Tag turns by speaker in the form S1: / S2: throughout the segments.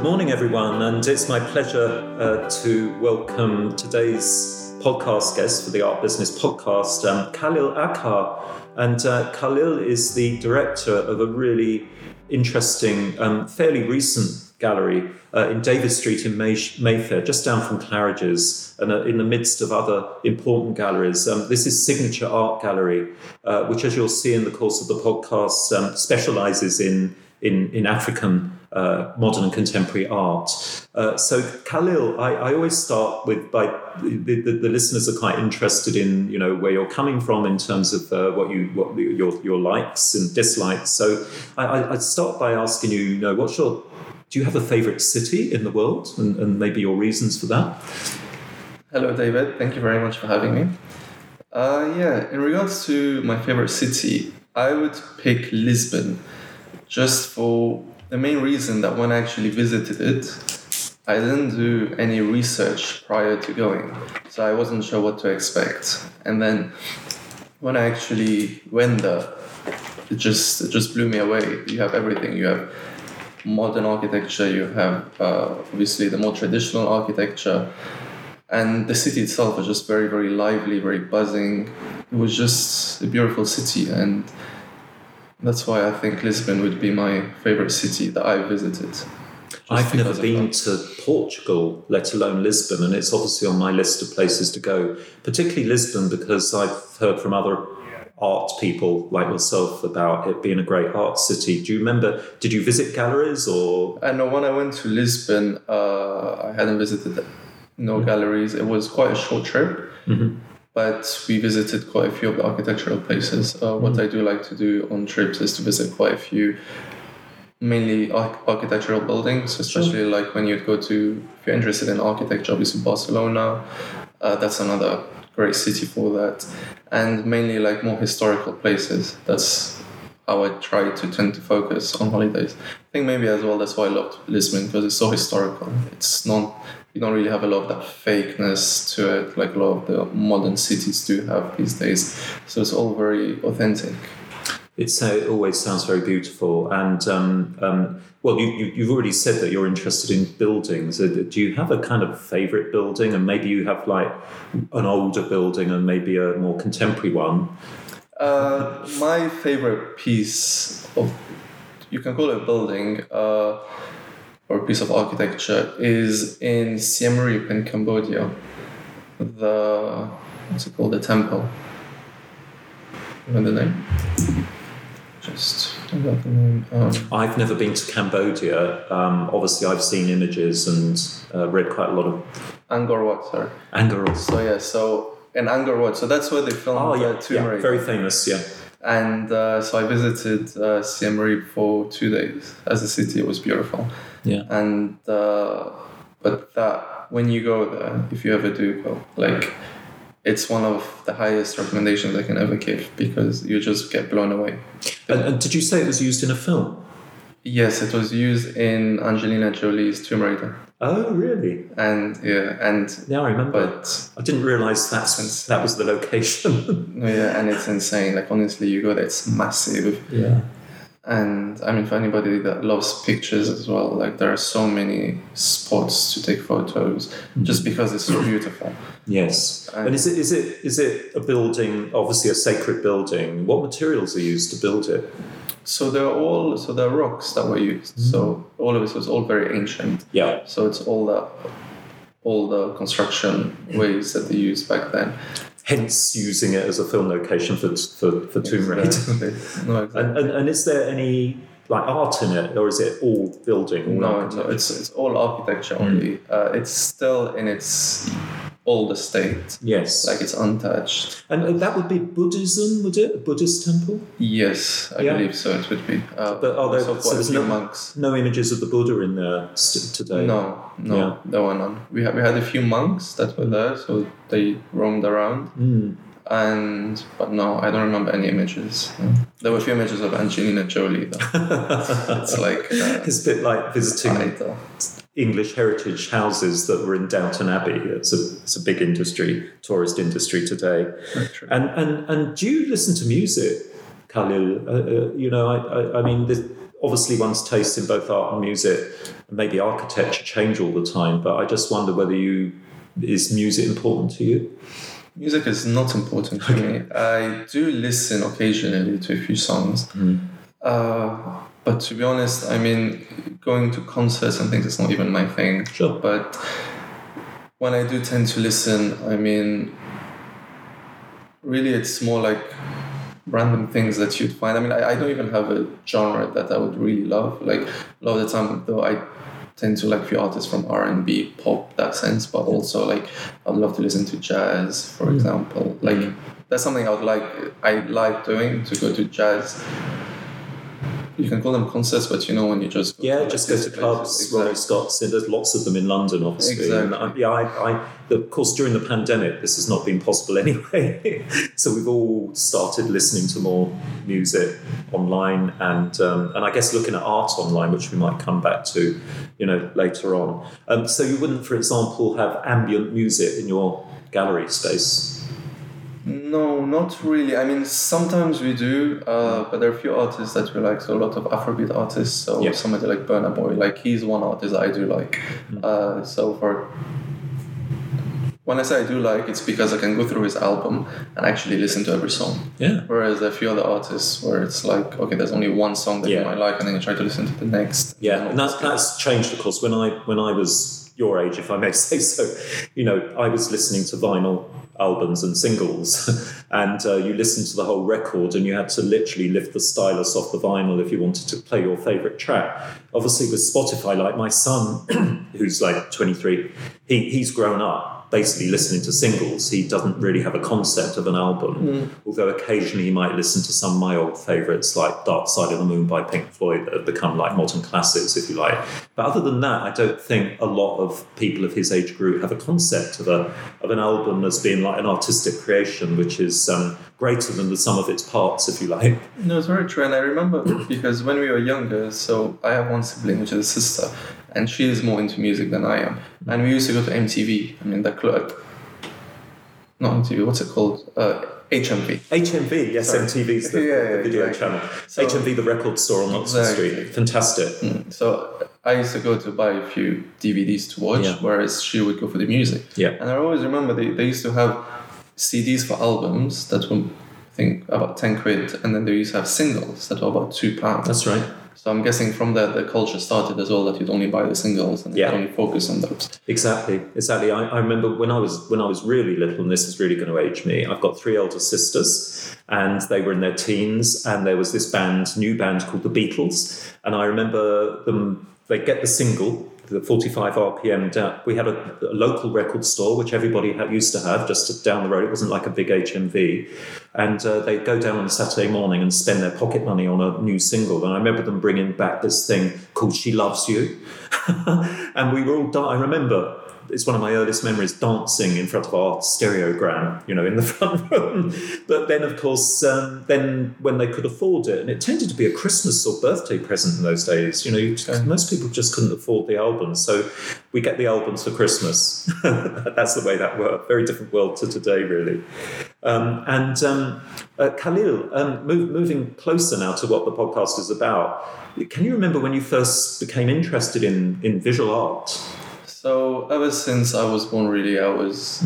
S1: Good morning, everyone, and it's my pleasure uh, to welcome today's podcast guest for the Art Business Podcast, um, Khalil Akar. And uh, Khalil is the director of a really interesting, um, fairly recent gallery uh, in Davies Street in May- Mayfair, just down from Claridge's, and uh, in the midst of other important galleries. Um, this is Signature Art Gallery, uh, which, as you'll see in the course of the podcast, um, specializes in, in, in African uh, modern and contemporary art. Uh, so, Khalil, I, I, always start with by the, the, the, listeners are quite interested in you know where you're coming from in terms of uh, what you what your your likes and dislikes. So, I, I start by asking you, you know, what's your do you have a favorite city in the world and, and maybe your reasons for that?
S2: Hello, David. Thank you very much for having me. Uh, yeah, in regards to my favorite city, I would pick Lisbon just for the main reason that when I actually visited it, I didn't do any research prior to going, so I wasn't sure what to expect. And then when I actually went there, it just it just blew me away. You have everything. You have modern architecture, you have uh, obviously the more traditional architecture, and the city itself was just very, very lively, very buzzing. It was just a beautiful city, and that's why I think Lisbon would be my favorite city that I visited.
S1: I've never been to Portugal, let alone Lisbon, and it's obviously on my list of places to go, particularly Lisbon, because I've heard from other art people like yourself about it being a great art city. Do you remember? Did you visit galleries or?
S2: I know when I went to Lisbon, uh, I hadn't visited no mm-hmm. galleries. It was quite a short trip, mm-hmm. But we visited quite a few of the architectural places. Uh, what mm-hmm. I do like to do on trips is to visit quite a few. Mainly architectural buildings, especially sure. like when you'd go to, if you're interested in architecture, obviously Barcelona, uh, that's another great city for that, and mainly like more historical places. That's how I try to tend to focus on holidays. I think maybe as well that's why I loved Lisbon because it's so historical. It's not you don't really have a lot of that fakeness to it like a lot of the modern cities do have these days. So it's all very authentic.
S1: It's, uh, it always sounds very beautiful. And um, um, well, you, you, have already said that you're interested in buildings. Uh, do you have a kind of favorite building? And maybe you have like an older building and maybe a more contemporary one?
S2: Uh, my favorite piece of, you can call it a building uh, or piece of architecture, is in Siem Reap in Cambodia. The, what's it called? The temple. Remember the name? just
S1: about the name. Um, I've never been to Cambodia. Um, obviously, I've seen images and uh, read quite a lot of.
S2: Angkor Wat, sorry.
S1: Angkor Wat.
S2: So yeah, so in Angkor Wat, so that's where they filmed. Oh yeah,
S1: yeah, very famous. Yeah.
S2: And uh, so I visited uh, Siem Reap for two days. As a city, it was beautiful.
S1: Yeah.
S2: And uh, but that when you go there, if you ever do go, like it's one of the highest recommendations I can ever give because you just get blown away.
S1: And, and, did you say it was used in a film?
S2: Yes, it was used in Angelina Jolie's Tomb Raider.
S1: Oh, really?
S2: And yeah, and
S1: now I remember. But I didn't realize that's that was the location.
S2: yeah, and it's insane. Like honestly, you go there, it's massive.
S1: Yeah
S2: and I mean for anybody that loves pictures as well, like there are so many spots to take photos mm-hmm. just because it's so beautiful.
S1: Yes, and, and, is it is it is it a building? Obviously, a sacred building. What materials are used to build it?
S2: So they're all so they're rocks that were used. Mm-hmm. So all of it was all very ancient.
S1: Yeah.
S2: So it's all the all the construction ways that they used back then
S1: hence using it as a film location for for, for Tomb Raider. no, exactly. and, and, and is there any like art in it, or is it all building? All
S2: no, no, it's it's all architecture mm. only. Uh, it's still in its old estate.
S1: Yes,
S2: like it's untouched.
S1: And that would be Buddhism, would it? A Buddhist temple?
S2: Yes, I yeah. believe so. It would be.
S1: Uh, but are there so there's no monks? No images of the Buddha in there today.
S2: No, no, yeah. there were none. We had we had a few monks that were there, so they roamed around.
S1: Mm
S2: and but no, I don't remember any images. There were a few images of Angelina Jolie though. it's, like
S1: uh, it's a bit like visiting English heritage houses that were in Downton Abbey. It's a it's a big industry, tourist industry today. And and and do you listen to music, Khalil? Uh, uh, you know, I, I, I mean, obviously one's tastes in both art and music, and maybe architecture change all the time. But I just wonder whether you is music important to you?
S2: Music is not important to me. I do listen occasionally to a few songs.
S1: Mm.
S2: Uh, but to be honest, I mean, going to concerts and things is not even my thing.
S1: Sure.
S2: But when I do tend to listen, I mean, really it's more like random things that you'd find. I mean, I, I don't even have a genre that I would really love. Like, a lot of the time, though, I tend to like few artists from R and B, pop, that sense, but also like I'd love to listen to jazz, for example. Like that's something I would like. I like doing to go to jazz. You can call them concerts, but you know when you just go
S1: Yeah, just go to clubs.
S2: Ronnie
S1: Scott's. There's lots of them in London, obviously. And I,
S2: Exactly.
S1: yeah, I, I, of course, during the pandemic, this has not been possible anyway. so we've all started listening to more music online, and um, and I guess looking at art online, which we might come back to, you know, later on. Um, so you wouldn't, for example, have ambient music in your gallery space.
S2: No, not really. I mean, sometimes we do, uh, but there are a few artists that we like. So a lot of Afrobeat artists. So
S1: Yeah.
S2: somebody like Burna Boy, like he's one artist I do like.
S1: Mm.
S2: Uh, so for when I say I do like, it's because I can go through his album and actually listen to every song.
S1: Yeah.
S2: Whereas a few other artists, where it's like, okay, there's only one song that
S1: Yeah.
S2: you might like, and then you try to listen to the next.
S1: Yeah, and that's that's changed, of course. When I when I was your age, if I may say so, you know, I was listening to vinyl albums and singles, and uh, you listened to the whole record, and you had to literally lift the stylus off the vinyl if you wanted to play your favorite track. Obviously, with Spotify, like my son, who's like twenty three, he he's grown up basically listening to singles. He doesn't really have a concept of an album, although occasionally he might listen to some of my old favourites like Dark Side of the Moon by Pink Floyd that have become like modern classics, if you like. But other than that, I don't think a lot of people of his age group have a concept of a of an album as being like an artistic creation, which is um, greater than the sum of its parts, if you like.
S2: No, it's very true. And I remember because when we were younger, so I have one sibling, which is a sister, and she is more into music than I am. And we used to go to MTV. I mean, the club. Not MTV, what's it called? Uh, HMV.
S1: HMV, yes,
S2: Sorry.
S1: MTV's the,
S2: Yeah, yeah,
S1: the video
S2: exactly.
S1: channel.
S2: So-
S1: HMV, the record store on Oxford
S2: Exactly.
S1: Street. Fantastic.
S2: Mm. So I used to go to buy a few DVDs to watch,
S1: Yeah.
S2: whereas she would go for the music.
S1: Yeah.
S2: And I always remember they, they used to have CDs for albums that were, I think, about 10 quid, and then they used to have singles that were about two pounds.
S1: That's right.
S2: So I'm guessing from that the culture started as well that you'd only buy the singles and
S1: Yeah.
S2: you'd only focus on those.
S1: Exactly, exactly. I, I remember when I was when I was really little, and this is really going to age me. I've got three elder sisters, and they were in their teens, and there was this band, new band called the Beatles, and I remember them. They get the single, the 45 RPM. We had a, a local record store, which everybody had, used to have, just down the road. It wasn't like a big HMV, and uh, they'd go down on a Saturday morning and spend their pocket money on a new single. And I remember them bringing back this thing called "She Loves You," and we were all. I remember it's one of my earliest memories dancing in front of our stereogram, you know, in the front room. But then, of course, um, then when they could afford it, and it tended to be a Christmas or birthday present in those days, you know, you,
S2: Okay.
S1: most people just couldn't afford the albums. So we get the albums for Christmas. That's the way that worked. Very different world to today, really. Um, and um, uh, Khalil, um, move, moving closer now to what the podcast is about, can you remember when you first became interested in, in visual art?
S2: So ever since I was born, really, I was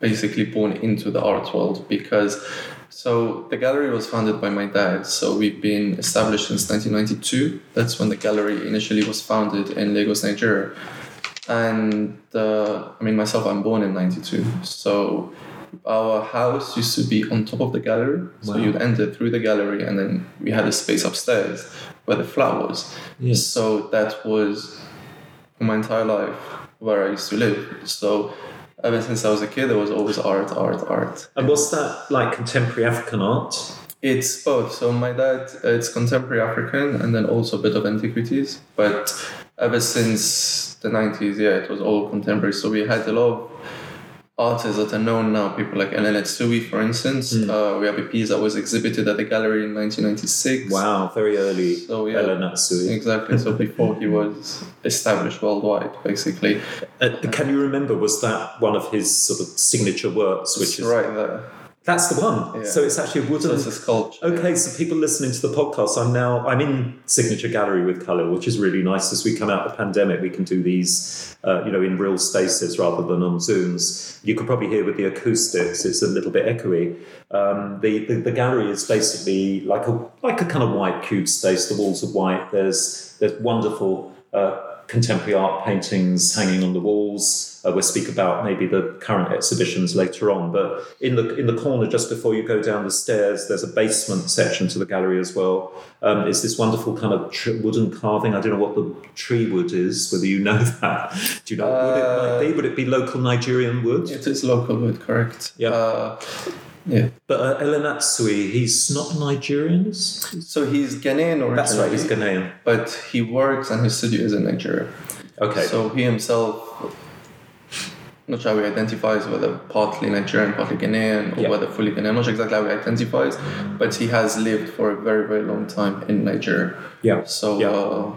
S2: basically born into the art world because so the gallery was founded by my dad. So we've been established since 1992. That's when the gallery initially was founded in Lagos, Nigeria. And uh, I mean, myself, I'm born in 92. So our house used to be on top of the gallery. So you'd enter through the gallery, and then we had a space upstairs where the flat was.
S1: Yes.
S2: So that was my entire life where I used to live. So ever since I was a kid, there was always art, art, art.
S1: And was that like contemporary African art?
S2: It's both. So my dad, it's contemporary African and then also a bit of antiquities. But ever since the 90s, yeah, it was all contemporary. So we had a lot of artists that are known now, people like El Anatsui, for instance.
S1: Mm.
S2: Uh, we have a piece that was exhibited at the gallery in 1996.
S1: Wow, very early.
S2: So, yeah.
S1: El Anatsui.
S2: Exactly. So before he was established worldwide, basically.
S1: Uh, can you remember? Was that one of his sort of signature works? Which
S2: It's
S1: is
S2: right there.
S1: That's the one.
S2: Yeah.
S1: So it's actually a wooden.
S2: So it's a sculpture.
S1: Okay, so people listening to the podcast, I'm now I'm in Signature Gallery with Khalil, which is really nice. As we come out of the pandemic, we can do these, uh, you know, in real spaces rather than on Zooms. You could probably hear with the acoustics; it's a little bit echoey. Um, the, the the gallery is basically like a like a kind of white cube space. The walls are white. There's there's wonderful. Uh, contemporary art paintings hanging on the walls. Uh, we'll speak about maybe the current exhibitions later on. But in the in the corner, just before you go down the stairs, there's a basement section to the gallery as well. Um, it's this wonderful kind of tr- wooden carving. I don't know what the tree wood is. Whether you know that? Do you know what wood it might be? Would it be local Nigerian wood?
S2: It is local wood, correct?
S1: Yeah.
S2: Uh, yeah.
S1: But uh, El Anatsui, he's not Nigerian.
S2: So he's Ghanaian originally.
S1: That's right. He's Ghanaian.
S2: But he works and his studio is in Nigeria.
S1: Okay.
S2: So he himself, not sure how he identifies whether partly Nigerian, partly Ghanaian, or
S1: Yeah.
S2: whether fully Ghanaian. I'm not sure exactly how he identifies, but he has lived for a very, very long time in Nigeria.
S1: yeah.
S2: So
S1: Yeah.
S2: uh,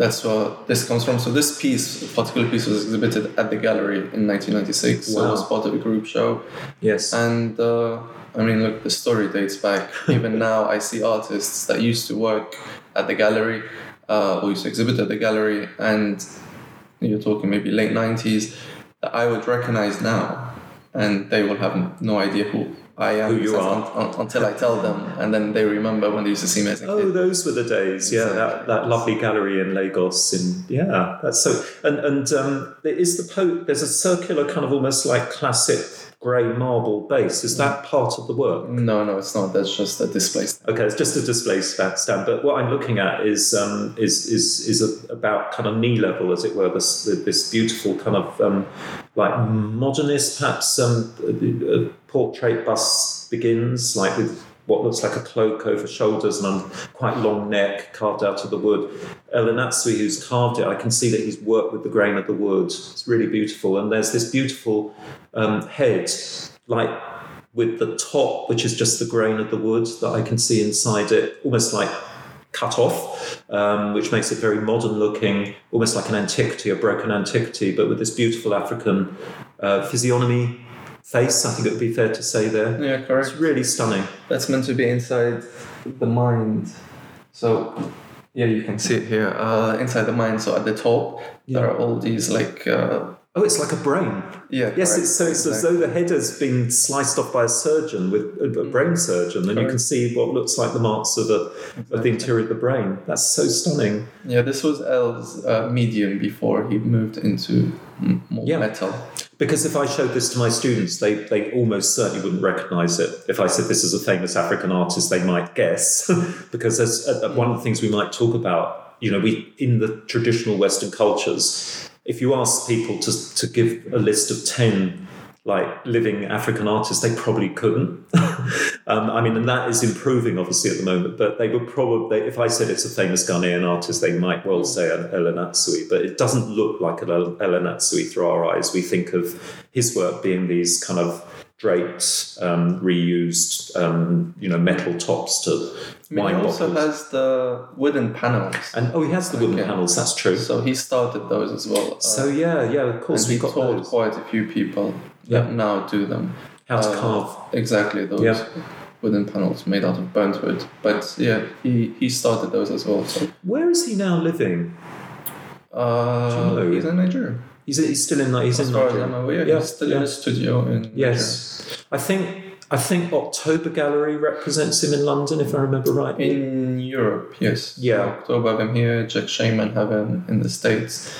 S2: that's where this comes from. So this piece, particular piece, was exhibited at the gallery in 1996. So it was part of a group show.
S1: Yes.
S2: And uh, I mean, look, the story dates back. Even now, I see artists that used to work at the gallery uh, or used to exhibit at the gallery, and you're talking maybe late 90s, that I would recognize now, and they will have no idea who I am
S1: Who you are.
S2: un- un- until I tell them, and then they remember when they used to see me as a
S1: Oh,
S2: kid.
S1: those were the days. Yeah, that,
S2: Exactly.
S1: that lovely gallery in Lagos. In yeah, that's so. And and um, there is the po- There's a circular kind of almost like classic grey marble base. Is that part of the work?
S2: No, no, it's not. That's just a display. stand.
S1: Okay, it's just a display stand. But what I'm looking at is um, is is is a, about kind of knee level, as it were. This this beautiful kind of um, like modernist, perhaps um, uh, portrait bust begins like with what looks like a cloak over shoulders and a quite long neck carved out of the wood. El Anatsui, who's carved it, I can see that he's worked with the grain of the wood. It's really beautiful. And there's this beautiful um, head, like with the top, which is just the grain of the wood that I can see inside it, almost like cut off, um, which makes it very modern looking, almost like an antiquity, a broken antiquity, but with this beautiful African uh, physiognomy face, I think it would be fair to say there.
S2: Yeah, correct.
S1: It's really stunning.
S2: That's meant to be inside the mind. So, yeah, you can see it here. Uh, inside the mind, so at the top, there are all these like. Uh,
S1: Oh, it's like a brain.
S2: yeah.
S1: Yes,
S2: correct.
S1: it's, so it's as though the head has been sliced off by a surgeon, with a, brain surgeon, and you can see what looks like the marks of, the of the interior of the brain. That's so stunning.
S2: Yeah, this was El's uh, medium before he moved into more
S1: Yeah.
S2: metal.
S1: Because if I showed this to my students, they, they almost certainly wouldn't recognize it. If I said this is a famous African artist, they might guess. because as, uh, one of the things we might talk about, you know, we in the traditional Western cultures, if you ask people to, to give a list of 10 like living African artists, they probably couldn't. um, I mean, and that is improving obviously at the moment, but they would probably, if I said it's a famous Ghanaian artist, they might well say an El Anatsui, but it doesn't look like an El- Elanatsui through our eyes. We think of his work being these kind of draped, um, reused, um, you know, metal tops to
S2: I mean,
S1: wine
S2: he also
S1: bottles.
S2: has the wooden panels.
S1: and oh, he has the wooden
S2: Okay.
S1: panels. That's true.
S2: So he started those as well.
S1: So yeah, yeah, of course
S2: he
S1: we've got
S2: taught
S1: those.
S2: quite a few people
S1: Yeah.
S2: that now do them.
S1: how to
S2: uh,
S1: carve.
S2: Exactly those
S1: Yeah.
S2: wooden panels made out of burnt wood. But yeah, he, he started those as well. So
S1: Where is he now living?
S2: uh,
S1: you know?
S2: he's in Nigeria.
S1: He's, he's still in. He's
S2: As
S1: in
S2: far as
S1: Nigeria.
S2: I'm aware,
S1: Yeah,
S2: he's still
S1: yeah.
S2: in a studio in
S1: Yes, I think I think October Gallery represents him in London, if I remember right.
S2: In Europe, yes.
S1: Yeah.
S2: October have him here, Jack Shainman have him in the States.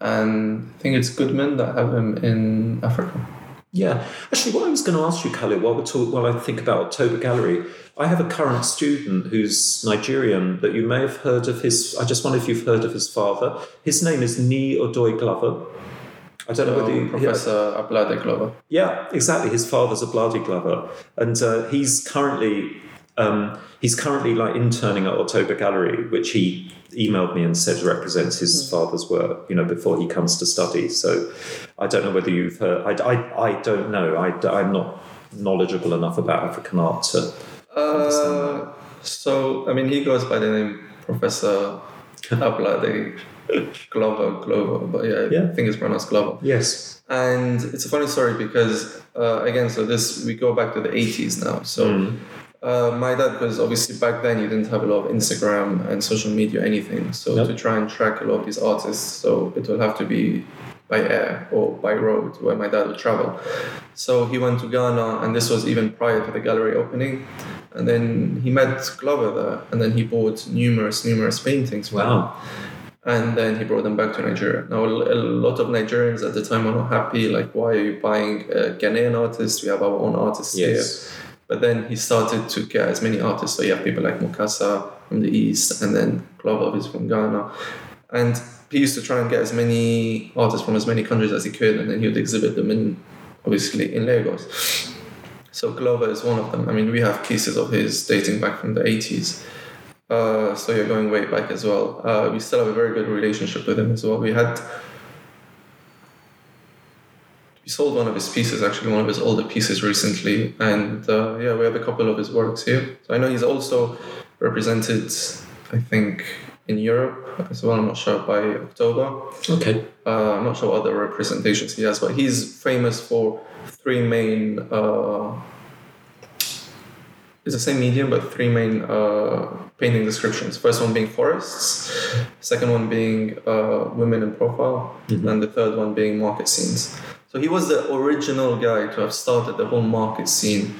S2: And I think it's Goodman that have him in Africa.
S1: Yeah, actually, what I was going to ask you, Khalil, while we're talk, while I think about October Gallery, I have a current student who's Nigerian that you may have heard of his. I just wonder if you've heard of his father. His name is Ni Odoy Glover. I don't know whether you,
S2: Professor Ablade Glover.
S1: Yeah, exactly. His father's Ablade Glover, and uh, he's currently um, he's currently like interning at October Gallery, which he emailed me and said represents his father's work. You know, before he comes to study. So I don't know whether you've heard. I, I, I don't know. I, I'm not knowledgeable enough about African art to.
S2: Uh, so, I mean, he goes by the name Professor Ablade Glover, Glover, but yeah,
S1: Yeah.
S2: I think it's pronounced Glover.
S1: Yes.
S2: And it's a funny story because uh, again, so this we go back to the eighties now. So
S1: Mm.
S2: uh, my dad was obviously back then you didn't have a lot of Instagram and social media or anything. So
S1: Nope.
S2: to try and track a lot of these artists, so it will have to be by air or by road where my dad would travel. So he went to Ghana, and this was even prior to the gallery opening. And then he met Glover there, and then he bought numerous, numerous paintings.
S1: Wow.
S2: and then he brought them back to Nigeria. Now, a lot of Nigerians at the time were not happy, like, why are you buying a Ghanaian artist? We have our own artists here.
S1: Yes.
S2: But then he started to get as many artists. So you have people like Mukasa from the East, and then Glover is from Ghana. And he used to try and get as many artists from as many countries as he could, and then he would exhibit them in, obviously, in Lagos. So Glover is one of them. I mean, we have pieces of his dating back from the 80s. Uh, so you're going way back as well. Uh, we still have a very good relationship with him as well. We had we sold one of his pieces, actually one of his older pieces recently, and uh, yeah, we have a couple of his works here. So I know he's also represented, I think, in Europe as well. I'm not sure by October.
S1: Okay.
S2: Uh, I'm not sure what other representations he has, but he's famous for three main. Uh, it's the same medium, but three main uh, painting descriptions. First one being forests, second one being uh, women in profile, and the third one being market scenes. So he was the original guy to have started the whole market scene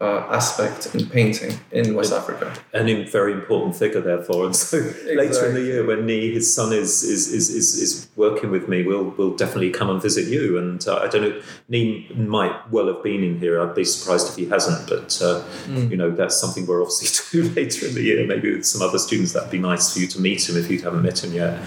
S2: uh, aspect in painting in West Africa.
S1: An im- very important figure, therefore. And so later in the year, when Nee, his son, is is, is, is, is working with me, we'll we'll definitely come and visit you. And uh, I don't know, Nee might well have been in here. I'd be surprised if he hasn't. But uh, you know, that's something we're obviously do later in the year. Maybe with some other students, that'd be nice for you to meet him if you haven't met him yet.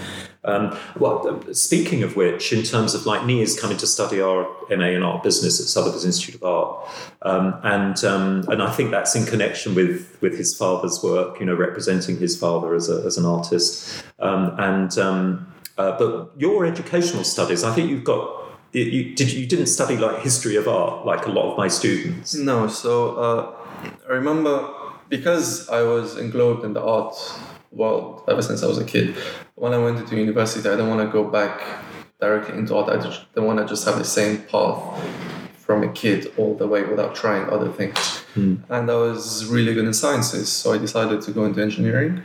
S1: Um, well, uh, speaking of which, in terms of like is coming to study our MA in art business at Sotheby's Institute of Art, um, and um, and I think that's in connection with with his father's work, you know, representing his father as a, as an artist, um, and um, uh, but your educational studies, I think you've got. You, did you didn't study like history of art like a lot of my students?
S2: No, so uh, I remember because I was englobed in the art world ever since I was a kid. When I went into university, I didn't want to go back directly into art. I just didn't want to just have the same path from a kid all the way without trying other things. And I was really good in sciences, so I decided to go into engineering.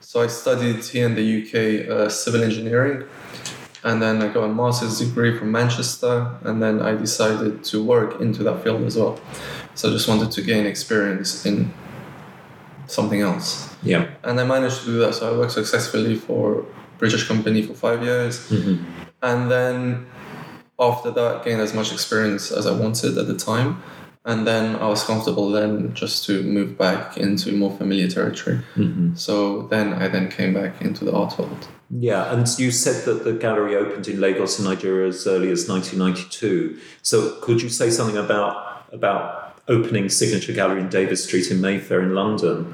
S2: So I studied here in the UK uh, civil engineering, and then I got a master's degree from Manchester, and then I decided to work into that field as well. So I just wanted to gain experience in something else,
S1: Yeah.
S2: and I managed to do that. So I worked successfully for British company for five years, mm-hmm. and then after that gained as much experience as I wanted at the time. And then I was comfortable then just to move back into more familiar territory. Mm-hmm. So then I then came back into the art world.
S1: Yeah, and you said that the gallery opened in Lagos in Nigeria as early as 1992. So could you say something about about opening Signature Gallery in Davies Street in Mayfair in London?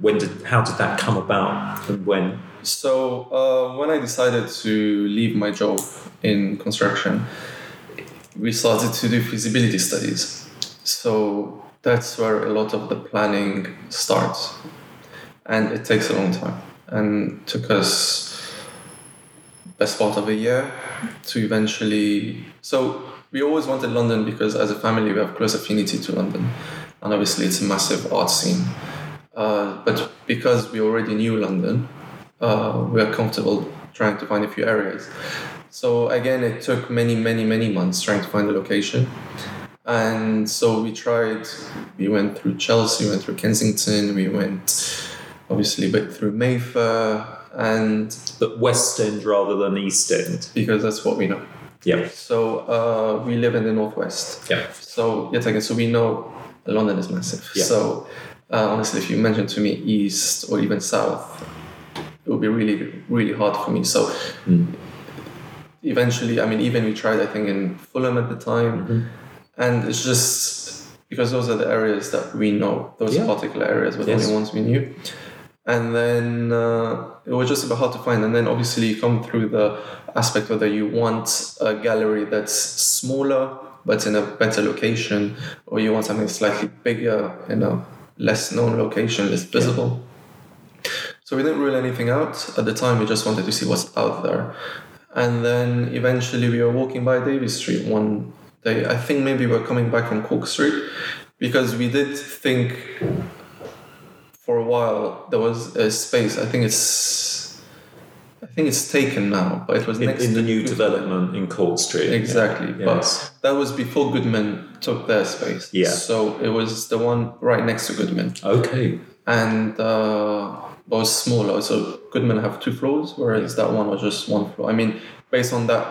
S1: When did how did that come about and when?
S2: So uh, when I decided to leave my job in construction, we started to do feasibility studies. So that's where a lot of the planning starts, and it takes a long time, and took us best part of a year to eventually. So we always wanted London because as a family we have close affinity to London, and obviously it's a massive art scene. Uh, but because we already knew London, uh, we are comfortable trying to find a few areas. So again, it took many, many, many months trying to find a location. And so we tried, we went through Chelsea, we went through Kensington, we went obviously but through Mayfair, and
S1: But West End rather than East End.
S2: because that's what we know.
S1: Yeah.
S2: So uh, we live in the Northwest.
S1: Yeah.
S2: So yet again, so we know London is massive.
S1: Yeah.
S2: So uh, honestly, if you mentioned to me East or even South, it would be really, really hard for me. So eventually, I mean, even we tried, I think, in Fulham at the time, and it's just because those are the areas that we know. Those
S1: Yeah.
S2: particular areas were the only ones we knew. And then uh, it was just about hard to find. And then obviously you come through the aspect whether you want a gallery that's smaller but in a better location, or you want something slightly bigger in a less known location, less visible. So So we didn't rule anything out at the time. We just wanted to see what's out there, and then eventually we were walking by Davies Street one day. I think maybe we were coming back from Cork Street because we did think while there was a space. I think it's I think it's taken now, but it was
S1: In,
S2: next
S1: in the new
S2: Goodman.
S1: development in Cork Street.
S2: Exactly,
S1: Yes.
S2: but that was before Goodman took their space.
S1: Yeah.
S2: So it was the one right next to Goodman,
S1: Okay.
S2: and uh, it was smaller. So Goodman have two floors, whereas that one was just one floor. I mean, based on that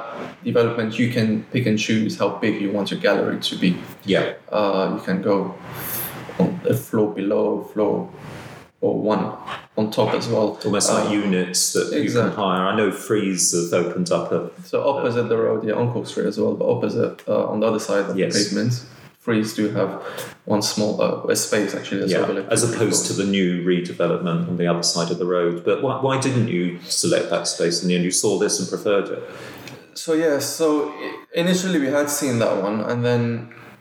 S2: development, you can pick and choose how big you want your gallery to be.
S1: Yeah.
S2: Uh, you can go on a floor below, floor or one on top as well.
S1: Almost
S2: Uh,
S1: like units that you can hire. I know Frieze have opened up a.
S2: So opposite the road, yeah, on Cork Street as well, but opposite uh, on the other side of
S1: Yes.
S2: the pavement, Frieze do have one small uh, a space actually.
S1: Yeah,
S2: overlapped
S1: as opposed to the new redevelopment on the other side of the road. But why, why didn't you select that space in the end? You saw this and preferred it.
S2: So yeah, so initially we had seen that one, and then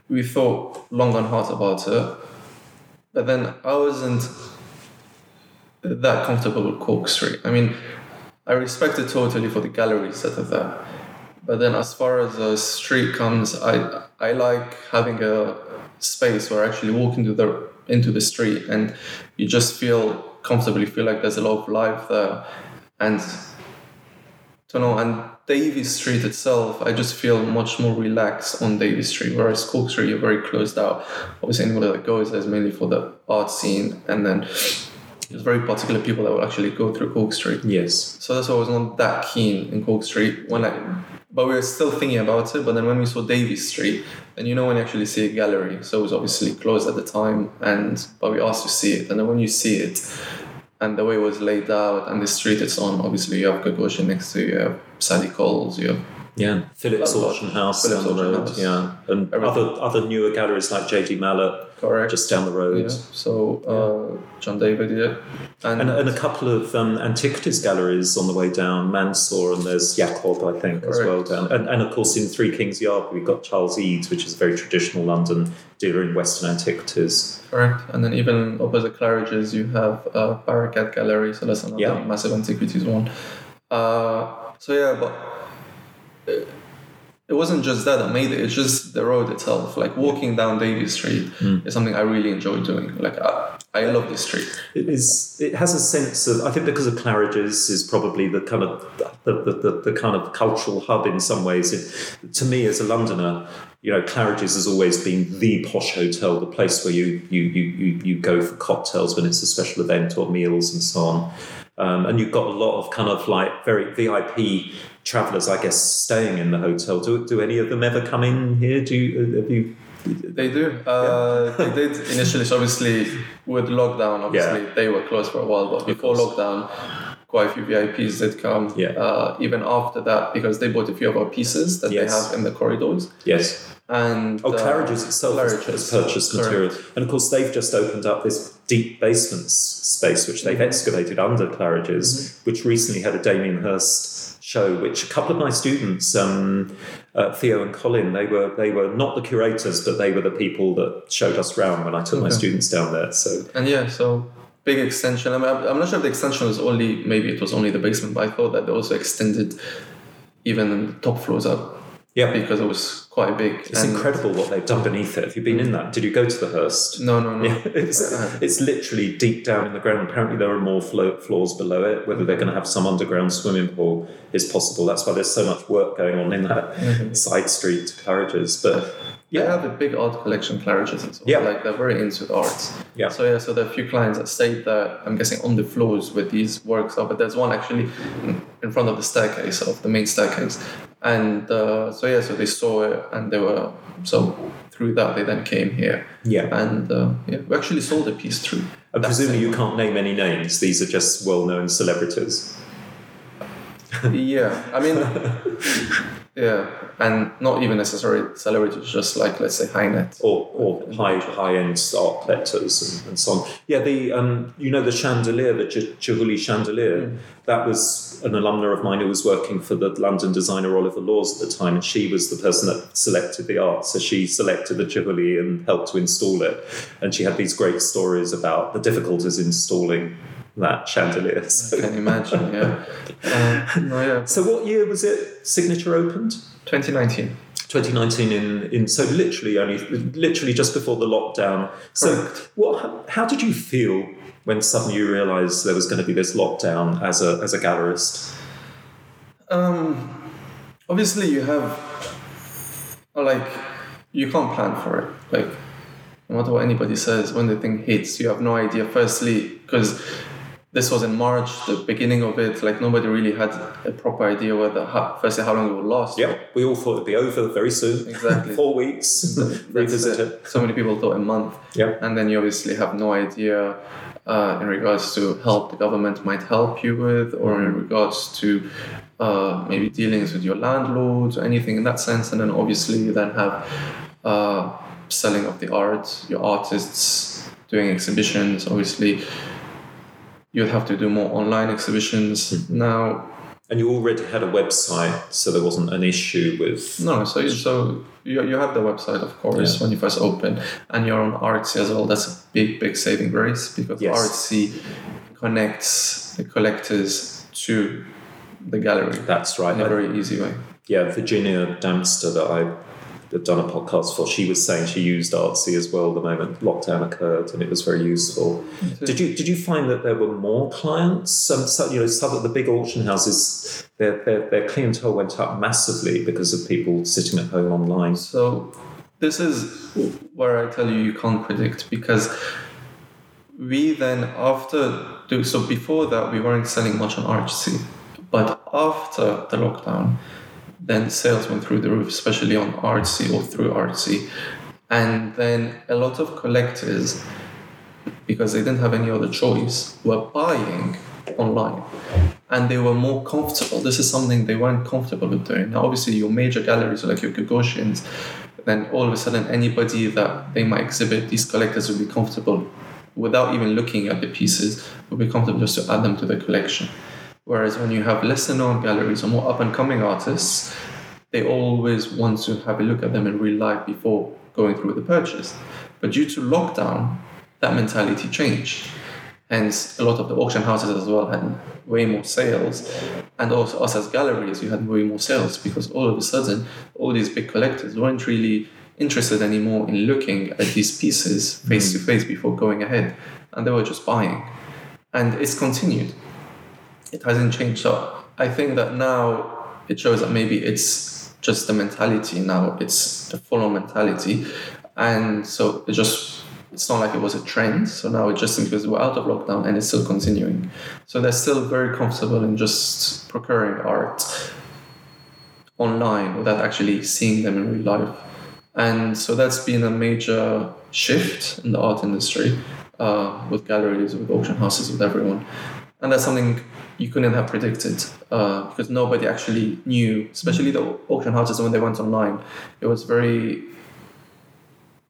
S2: we thought long and hard about it, but then I wasn't that comfortable with Cork Street. I mean, I respect it totally for the galleries that are there, but then as far as the street comes, I I like having a space where I actually walk into the into the street and you just feel comfortably feel like there's a lot of life there, and don't know, and Davies Street itself, I just feel much more relaxed on Davies Street, whereas Cork Street, you're very closed out. Obviously, anybody that goes there is mainly for the art scene, and then there's very particular people that will actually go through Cork Street.
S1: Yes.
S2: So that's why I was not that keen in Cork Street when I, but we were still thinking about it. But then when we saw Davies Street, and you know when you actually see a gallery, so it was obviously closed at the time, and but we asked to see it, and then when you see it, and the way it was laid out, and the street it's on, obviously you have Gagosian next to you, you have Sadie Coles, you have
S1: Yeah. Phillips
S2: Lot- lot.
S1: Auction House
S2: Phillips
S1: down the road.
S2: House.
S1: Yeah. And
S2: Everything.
S1: other other newer galleries like JD Malat
S2: correct.
S1: just down the road.
S2: yeah. So uh, John David, yeah, and,
S1: And, and a couple of um, antiquities galleries on the way down, Mansour, and there's Jacob, I think, as well down. And, and of course, in Three Kings Yard, we've got Charles Ede's, which is a very traditional London dealer in Western antiquities.
S2: correct, and then even opposite Claridge's, you have uh, Barakat Gallery, so that's another
S1: Yeah.
S2: massive antiquities one. Uh, so yeah, but it, it wasn't just that that made it; it's just the road itself. Like walking down Davies Street
S1: Hmm.
S2: is something I really enjoy doing. Like I, I love this street.
S1: It is. It has a sense of. I think because of Claridge's is probably the kind of the, the, the, the kind of cultural hub in some ways. It, to me, as a Londoner, you know, Claridge's has always been the posh hotel, the place where you you you you, you go for cocktails when it's a special event or meals and so on. Um, and you've got a lot of kind of like very VIP travellers, I guess, staying in the hotel. Do, do any of them ever come in here? Do you, have you?
S2: They do. Uh, they did initially. So obviously, with lockdown, obviously they were closed for a while. But before lockdown, quite a few VIPs did come.
S1: Yeah.
S2: Uh, even after that, because they bought a few of our pieces that
S1: Yes.
S2: they have in the corridors.
S1: Yes.
S2: And
S1: Oh,
S2: uh,
S1: Claridge's itself has- has purchased
S2: correct.
S1: material. And of course, they've just opened up this deep basement s- space, which
S2: Mm-hmm.
S1: they've excavated under Claridge's, which recently had a Damien Hirst show, which a couple of my students, um, uh, Theo and Colin, they were they were not the curators, but they were the people that showed us around when I took my students down there. So
S2: And yeah, so big extension. I mean, I'm I'm not sure if the extension was only maybe it was only the basement, but I thought that they also extended even the top floors up
S1: yeah,
S2: because it was quite big.
S1: it's incredible what they've done beneath it. Have you been in that? Did you go to the Hirst?
S2: No, no, no.
S1: Yeah, it's, uh-huh. it's literally deep down in the ground. Apparently, there are more flo- floors below it. Whether they're going to have some underground swimming pool is possible. That's why there's so much work going on in that mm-hmm. side street to Claridge's. But
S2: They
S1: yeah,
S2: have a big art collection, Claridge's as well.
S1: Yeah.
S2: Like they're very into art.
S1: Yeah.
S2: So yeah, so there are a few clients that stayed there, I'm guessing on the floors with these works of but there's one actually in- in front of the staircase of the main staircase. And uh, so yeah, so they saw it and they were so through that they then came here.
S1: yeah.
S2: And uh, yeah, we actually sold a piece through.
S1: And
S2: that
S1: presumably, you can't name any names. These are just well-known celebrities.
S2: Yeah, I mean, yeah, and not even necessarily celebrities, just like let's say high net.
S1: or, or high high end art collectors and, and so on. Yeah, the um, you know the chandelier, the Ch- Chihuly chandelier. That was an alumna of mine who was working for the London designer Oliver Laws at the time, and she was the person that selected the art. So she selected the Chihuly and helped to install it. And she had these great stories about the difficulties installing that chandelier. So.
S2: I can imagine, yeah. Uh, no, yeah.
S1: So what year was it? Signature opened.
S2: 2019.
S1: 2019 in, in so literally only literally just before the lockdown. So
S2: Correct.
S1: what how did you feel when suddenly you realised there was going to be this lockdown as a as a gallerist?
S2: Um, obviously, you have like you can't plan for it. Like no matter what anybody says, when the thing hits, you have no idea. Firstly, because this was in March, the beginning of it. Like nobody really had a proper idea whether how, firstly how long it would last.
S1: Yeah, we all thought it'd be over very soon.
S2: Exactly.
S1: Four weeks. Revisit
S2: it.
S1: it.
S2: So many people thought a month.
S1: Yeah.
S2: And then you obviously have no idea uh, in regards to help the government might help you with, or in regards to uh, maybe dealings with your landlords or anything in that sense. And then obviously you then have uh, selling of the art, your artists doing exhibitions. Obviously, you'd have to do more online exhibitions hmm. now.
S1: And you already had a website, so there wasn't an issue with.
S2: No, so you, so you, you have the website, of course, when you first open, and you're on Artsy as well. That's a big, big saving grace because
S1: Yes.
S2: Artsy connects the collectors to the gallery
S1: That's right.
S2: in a very easy way.
S1: yeah, Virginia Damtsa that I had done a podcast for, she was saying she used Artsy as well the moment lockdown occurred, and it was very useful. Mm-hmm. Did you did you find that there were more clients? Some, some you know, some of the big auction houses, their, their their clientele went up massively because of people sitting at home online.
S2: So this is where I tell you you can't predict because we then after do so before that we weren't selling much on Artsy, but after the lockdown, then sales went through the roof, especially on Artsy or through Artsy, and then a lot of collectors, because they didn't have any other choice, were buying online. And they were more comfortable. This is something they weren't comfortable with doing. Now, obviously, your major galleries, like your Gagosians, then all of a sudden, anybody that they might exhibit, these collectors would be comfortable without even looking at the pieces, would be comfortable just to add them to the collection. Whereas when you have lesser known galleries or more up and coming artists, they always want to have a look at them in real life before going through the purchase. But due to lockdown, that mentality changed. Hence, a lot of the auction houses as well had way more sales, and also us as galleries, we had way more sales because all of a sudden, all these big collectors weren't really interested anymore in looking at these pieces face to mm. face before going ahead, and they were just buying. And it's continued it hasn't changed. So I think that now it shows that maybe it's just the mentality now, it's the full on mentality. And so it just, it's not like it was a trend. So now it just because we're out of lockdown and it's still continuing. So they're still very comfortable in just procuring art online without actually seeing them in real life. And so that's been a major shift in the art industry uh, with galleries, with auction houses, with everyone. And that's something you couldn't have predicted uh, because nobody actually knew, especially the auction houses when they went online. It was very,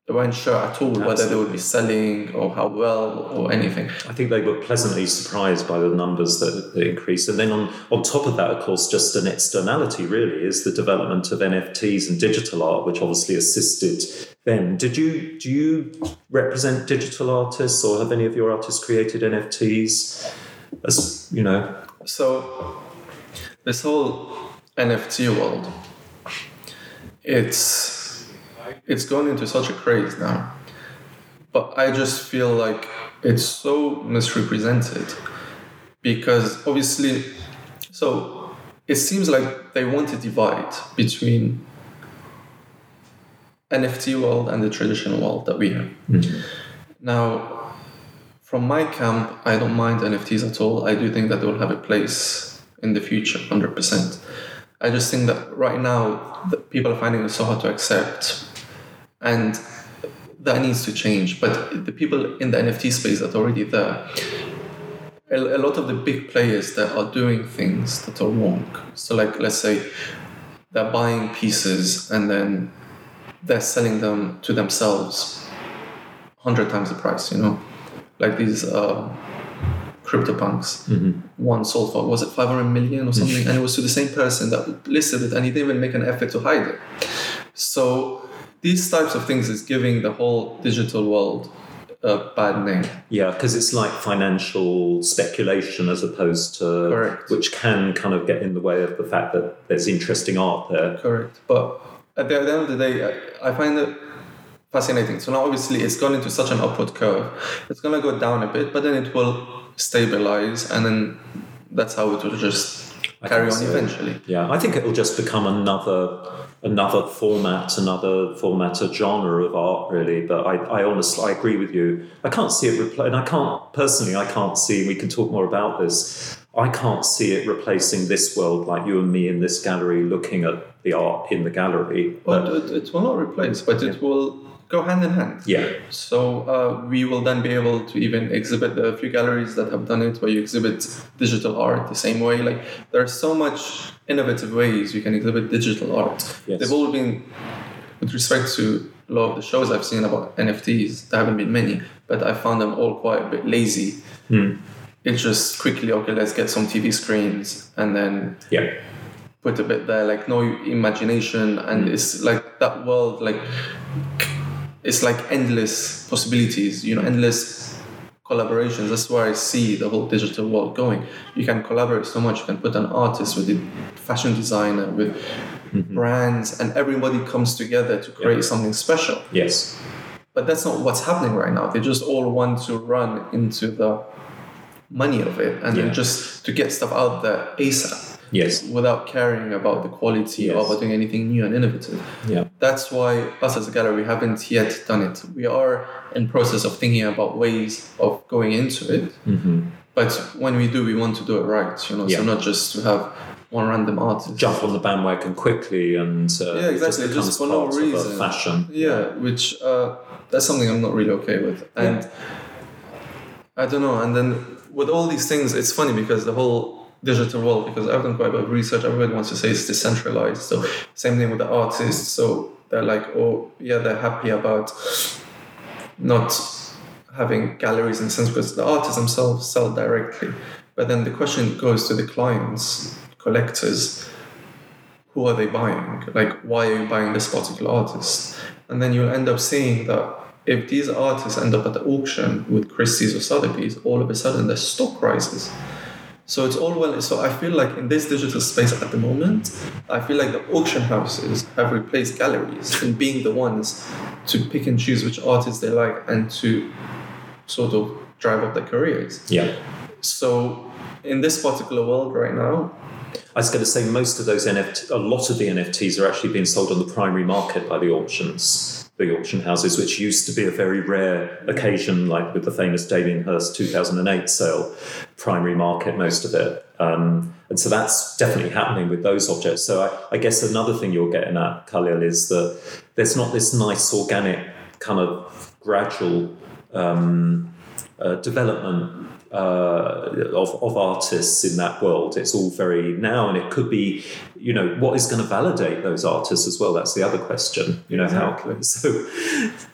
S2: they weren't sure at all whether they would be selling or how well or anything.
S1: I think they were pleasantly surprised by the numbers that, that increased. And then on, on top of that, of course, just an externality really is the development of NFTs and digital art, which obviously assisted them. Did you do you represent digital artists or have any of your artists created NFTs? As you know,
S2: So this whole NFT world, it's it's gone into such a craze now. But I just feel like it's so misrepresented because obviously so it seems like they want to divide between NFT world and the traditional world that we have. Mm-hmm. Now, from my camp, I don't mind NFTs at all. I do think that they will have a place in the future, 100%. I just think that right now, the people are finding it so hard to accept. And that needs to change. But the people in the NFT space that are already there, a, a lot of the big players that are doing things that are wrong. So, like, let's say they're buying pieces and then they're selling them to themselves 100 times the price, you know? Like these uh, CryptoPunks. One sold for, was it 500 million or something? and it was to the same person that listed it and he didn't even make an effort to hide it. So these types of things is giving the whole digital world a bad name.
S1: Yeah, because it's like financial speculation as opposed to
S2: Correct.
S1: which can kind of get in the way of the fact that there's interesting art there.
S2: Correct. But at the, end of the day, I, find it fascinating. So now, obviously, it's gone into such an upward curve. It's going to go down a bit, but then it will stabilize, and then that's how it will just
S1: I
S2: carry on
S1: so.
S2: eventually.
S1: Yeah, I think it'll just become another another format, another format, a genre of art, really. But I, I honestly, I agree with you. I can't see it repl- and I can't personally, I can't see. We can talk more about this. I can't see it replacing this world, like you and me in this gallery, looking at the art in the gallery.
S2: But
S1: But
S2: it, it will not replace, but it will go hand in hand.
S1: yeah,
S2: So uh, we will then be able to even exhibit the few galleries that have done it, where you exhibit digital art the same way. Like there are so much innovative ways you can exhibit digital art.
S1: Yes.
S2: They've all been, with respect to a lot of the shows I've seen about NFTs. There haven't been many, but I found them all quite a bit lazy.
S1: Hmm.
S2: It's just quickly okay. Let's get some TV screens and then
S1: yeah,
S2: put a bit there, like no imagination, and it's like that world, like it's like endless possibilities, you know, endless collaborations. That's where I see the whole digital world going. You can collaborate so much. You can put an artist with a fashion designer, with mm-hmm. brands, and everybody comes together to create something special.
S1: yes,
S2: But that's not what's happening right now. They just all want to run into the money of it and
S1: Yeah.
S2: then just to get stuff out there ASAP
S1: yes,
S2: without caring about the quality
S1: Yes.
S2: or about doing anything new and innovative.
S1: yeah,
S2: That's why us as a gallery we haven't yet done it. We are in process of thinking about ways of going into it.
S1: hmm
S2: But when we do, we want to do it right. You know,
S1: Yeah.
S2: so not just to have one random artist
S1: jump on the bandwagon quickly and uh,
S2: Yeah, exactly,
S1: just
S2: just for no
S1: a
S2: reason.
S1: fashion.
S2: Yeah, which uh, that's something I'm not really okay with. And I don't know. And then with all these things, it's funny because the whole digital world, because I've done quite a bit of research, everybody wants to say it's decentralized. So same thing with the artists. So they're like, oh yeah, they're happy about not having galleries in a sense because the artists themselves sell directly. But then the question goes to the clients, collectors, who are they buying? Like, why are you buying this particular artist? And then you'll end up seeing that if these artists end up at the auction with Christie's or Sotheby's, all of a sudden their stock rises. So it's all well. So I feel like in this digital space at the moment, I feel like the auction houses have replaced galleries in being the ones to pick and choose which artists they like and to sort of drive up their careers.
S1: Yeah.
S2: So in this particular world right now,
S1: I was going to say most of those NFT, a lot of the NFTs are actually being sold on the primary market by the auctions, the auction houses, which used to be a very rare occasion, like with the famous Damien Hirst 2008 sale, primary market, most of it. Um, and so that's definitely happening with those objects. So I, I guess another thing you're getting at, Khalil, is that there's not this nice organic kind of gradual um, uh, development uh, of, of artists in that world. It's all very now, and it could be, you know, what is going to validate those artists as well? That's the other question. You know
S2: Exactly.
S1: how so.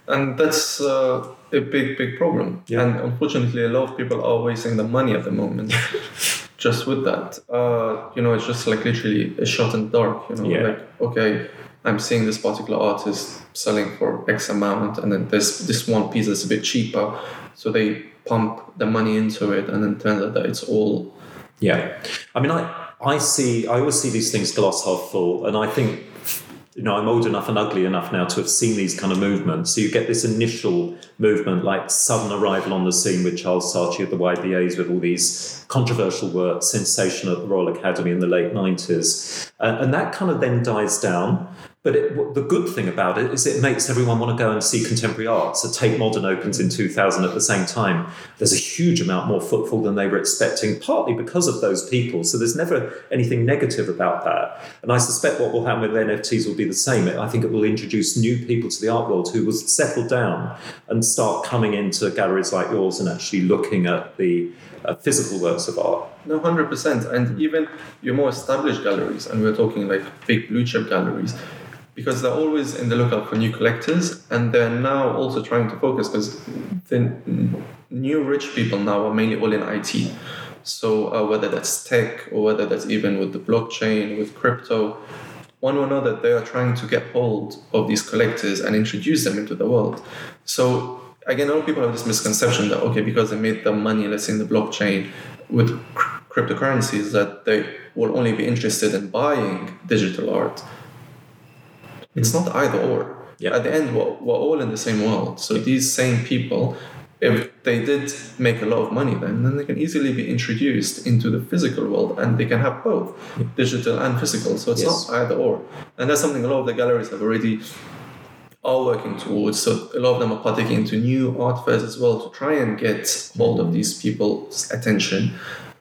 S2: and that's uh, a big big problem
S1: Yeah.
S2: and unfortunately a lot of people are wasting the money at the moment just with that uh, you know it's just like literally a shot in the dark you know
S1: Yeah.
S2: like okay i'm seeing this particular artist selling for x amount and then this this one piece is a bit cheaper so they pump the money into it and then turns out that it's all
S1: Yeah, I mean, I I see I always see these things glass half full, and I think you know I'm old enough and ugly enough now to have seen these kind of movements. So you get this initial movement, like sudden arrival on the scene with Charles Saatchi at the YBAs with all these controversial works, sensation at the Royal Academy in the late nineties, and, and that kind of then dies down. But it, the good thing about it is it makes everyone want to go and see contemporary art. So Tate Modern opens in 2000 at the same time. There's a huge amount more footfall than they were expecting, partly because of those people. So there's never anything negative about that. And I suspect what will happen with NFTs will be the same. I think it will introduce new people to the art world who will settle down and start coming into galleries like yours and actually looking at the uh, physical works of art.
S2: No, hundred percent. And even your more established galleries, and we're talking like big blue chip galleries, because they're always in the lookout for new collectors, and they're now also trying to focus because the new rich people now are mainly all in IT. So uh, whether that's tech or whether that's even with the blockchain, with crypto, one or another, they are trying to get hold of these collectors and introduce them into the world. So again, a lot of people have this misconception that okay, because they made the money, let's say in the blockchain with cr- cryptocurrencies, that they will only be interested in buying digital art. It's not either or.
S1: Yeah.
S2: At the end, we're, we're all in the same world. So these same people, if they did make a lot of money, then then they can easily be introduced into the physical world, and they can have both, digital and physical. So it's
S1: Yes.
S2: not either or, and that's something a lot of the galleries have already are working towards. So a lot of them are partaking into new art fairs as well to try and get hold of these people's attention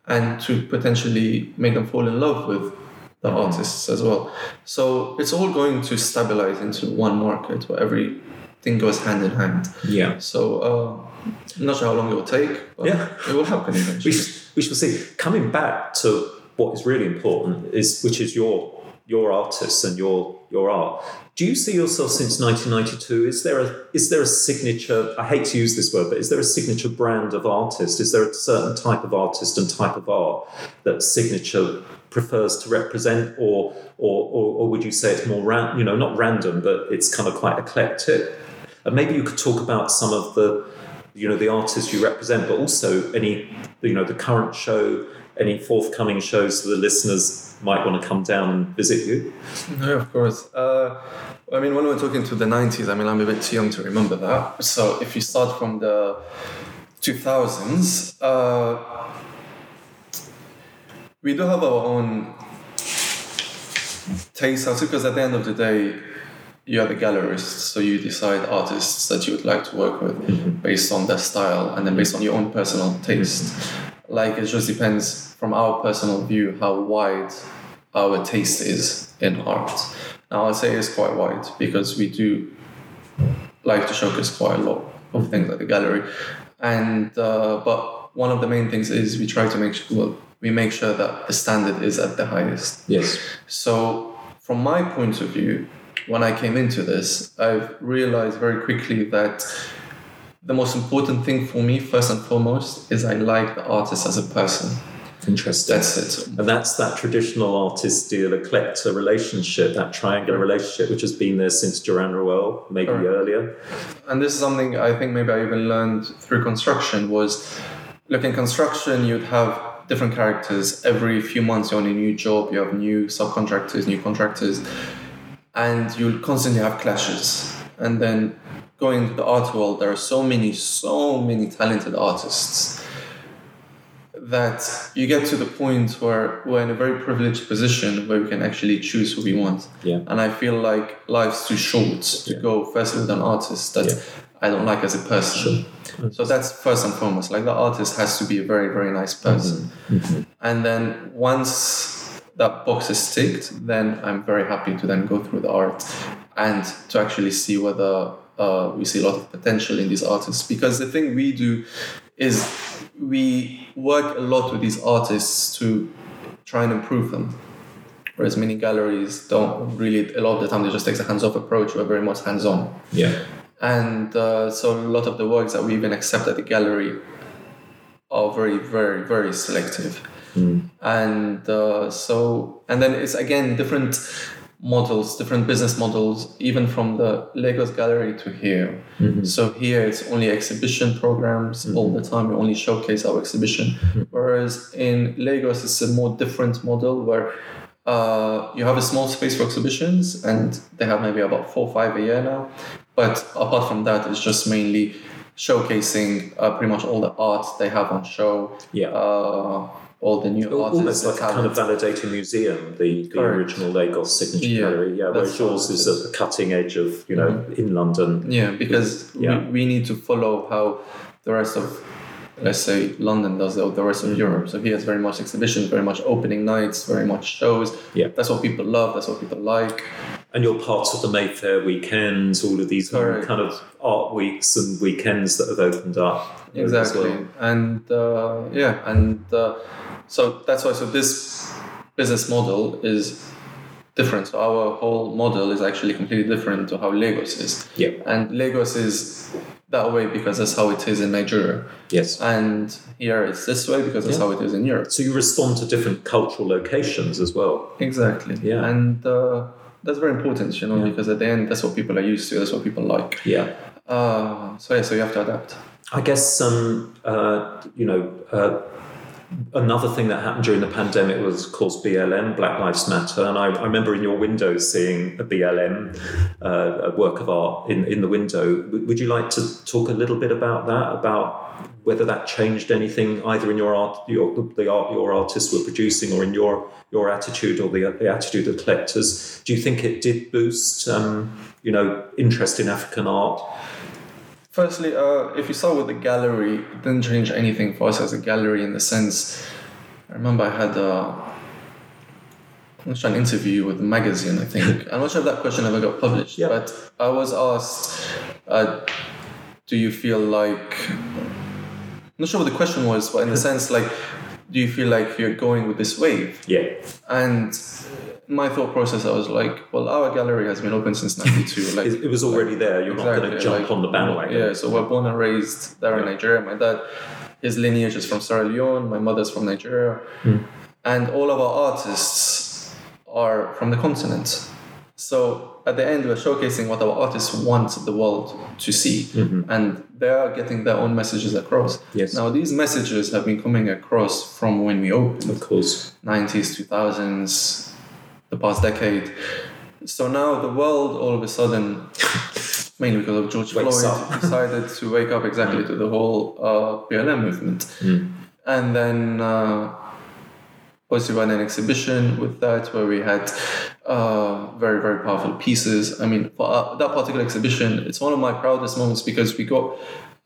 S2: and to potentially make them fall in love with the artists as well. So it's all going to stabilize into one market where everything goes hand in hand.
S1: Yeah.
S2: So uh, I'm not sure how long it will take, but
S1: Yeah.
S2: it will happen
S1: We,
S2: eventually.
S1: sh- we shall see. Coming back to what is really important is which is your your artists and your your art. Do you see yourself since 1992? Is there a is there a signature? I hate to use this word, but is there a signature brand of artist? Is there a certain type of artist and type of art that signature prefers to represent, or or or, or would you say it's more ran, you know not random, but it's kind of quite eclectic? And maybe you could talk about some of the you know the artists you represent, but also any you know the current show, any forthcoming shows so the listeners might want to come down and visit you.
S2: Yeah, of course. Uh, I mean, when we're talking to the 90s, I mean, I'm a bit too young to remember that. So if you start from the 2000s, uh, we do have our own taste, also, because at the end of the day, you are the gallerist, so you decide artists that you would like to work with based on their style and then based on your own personal taste. Like, it just depends from our personal view how wide our taste is in art. Now, I'll say it's quite wide because we do like to showcase quite a lot of things at the gallery. And, uh, but one of the main things is we try to make sure, well, we make sure that the standard is at the highest.
S1: Yes.
S2: So, from my point of view, when I came into this, I've realized very quickly that the most important thing for me, first and foremost, is I like the artist as a person.
S1: Interesting.
S2: That's it.
S1: and that's that traditional artist deal eclecta relationship, that triangular relationship, which has been there since Duran Roel, maybe
S2: Correct.
S1: earlier.
S2: And this is something I think maybe I even learned through construction was look in construction you'd have different characters every few months you're on a new job you have new subcontractors new contractors and you'll constantly have clashes and then going into the art world there are so many so many talented artists that you get to the point where we're in a very privileged position where we can actually choose who we want
S1: Yeah.
S2: and I feel like life's too short to
S1: Yeah.
S2: go first with an artist that
S1: Yeah.
S2: I don't like as a person. Sure. So that's first and foremost. Like the artist has to be a very, very nice mm-hmm. person. Mm-hmm. And then once that box is ticked, then I'm very happy to then go through the art and to actually see whether uh, we see a lot of potential in these artists. Because the thing we do is we work a lot with these artists to try and improve them. Whereas many galleries don't really, a lot of the time they just take a hands off approach, we're very much hands on.
S1: Yeah.
S2: And uh, so a lot of the works that we even accept at the gallery are very, very, very selective. And uh, so, and then it's again different models, different business models, even from the Lagos gallery to here. So here it's only exhibition programs all the time. We only showcase our exhibition. Whereas in Lagos, it's a more different model where uh, you have a small space for exhibitions and they have maybe about four or five a year now. But apart from that, it's just mainly showcasing uh, pretty much all the art they have on show.
S1: Yeah.
S2: Uh, all the new artists.
S1: Almost like a kind of validating museum, the, the original Lagos signature
S2: Yeah,
S1: gallery. Yeah, whereas yours is at the cutting edge of, you know, mm-hmm. in London.
S2: Yeah, because
S1: Yeah.
S2: We, we need to follow how the rest of, let's say, London does, or the rest of mm-hmm. Europe. So he has very much exhibitions, very much opening nights, very much shows.
S1: Yeah.
S2: That's what people love, that's what people like.
S1: And you're part of the Mayfair weekends, all of these
S2: Correct.
S1: kind of art weeks and weekends that have opened up.
S2: Exactly. And uh, yeah, and uh, so that's why, so this business model is different. So our whole model is actually completely different to how Lagos is.
S1: Yeah.
S2: And Lagos is that way because that's how it is in Nigeria.
S1: Yes.
S2: And here it's this way because that's
S1: Yeah.
S2: how it is in Europe.
S1: So you respond to different cultural locations as well.
S2: Exactly.
S1: Yeah.
S2: And uh, that's very important, you know,
S1: Yeah.
S2: because at the end, that's what people are used to. That's what people like.
S1: Yeah.
S2: Uh, so yeah, so you have to adapt.
S1: I guess um, uh, you know uh, another thing that happened during the pandemic was, of course, BLM, Black Lives Matter, and I, I remember in your window seeing a BLM, uh, a work of art in, in the window. W- would you like to talk a little bit about that? About whether that changed anything either in your art, your, the art your artists were producing, or in your your attitude or the, the attitude of collectors? Do you think it did boost, um, you know, interest in African art?
S2: Firstly, uh, if you start with the gallery, it didn't change anything for us as a gallery in the sense. I remember I had a, I'm not sure, an interview with a magazine, I think. I'm not sure if that question ever got published,
S1: Yeah.
S2: but I was asked, uh, do you feel like. I'm not sure what the question was, but in the sense, like, do you feel like you're going with this wave?
S1: Yeah,
S2: And my thought process, I was like, well, our gallery has been open since '92. Like,
S1: it, was already there. You're not going to jump
S2: like-
S1: on the bandwagon.
S2: yeah, so we're born and raised there in Nigeria. My dad, his lineage is from Sierra Leone. My mother's from Nigeria,
S1: Hmm.
S2: and all of our artists are from the continent. So at the end, we're showcasing what our artists want the world to see, and they are getting their own messages across.
S1: Mm-hmm. Yes.
S2: Now these messages have been coming across from when we opened
S1: Of course.
S2: 90s, 2000s, the past decade. So now the world all of a sudden, mainly because of George
S1: Wakes
S2: Floyd, decided to wake up exactly to the whole uh, BLM movement. And then uh, also we had an exhibition with that where we had uh, very, very powerful pieces. I mean, for uh, that particular exhibition, it's one of my proudest moments because we got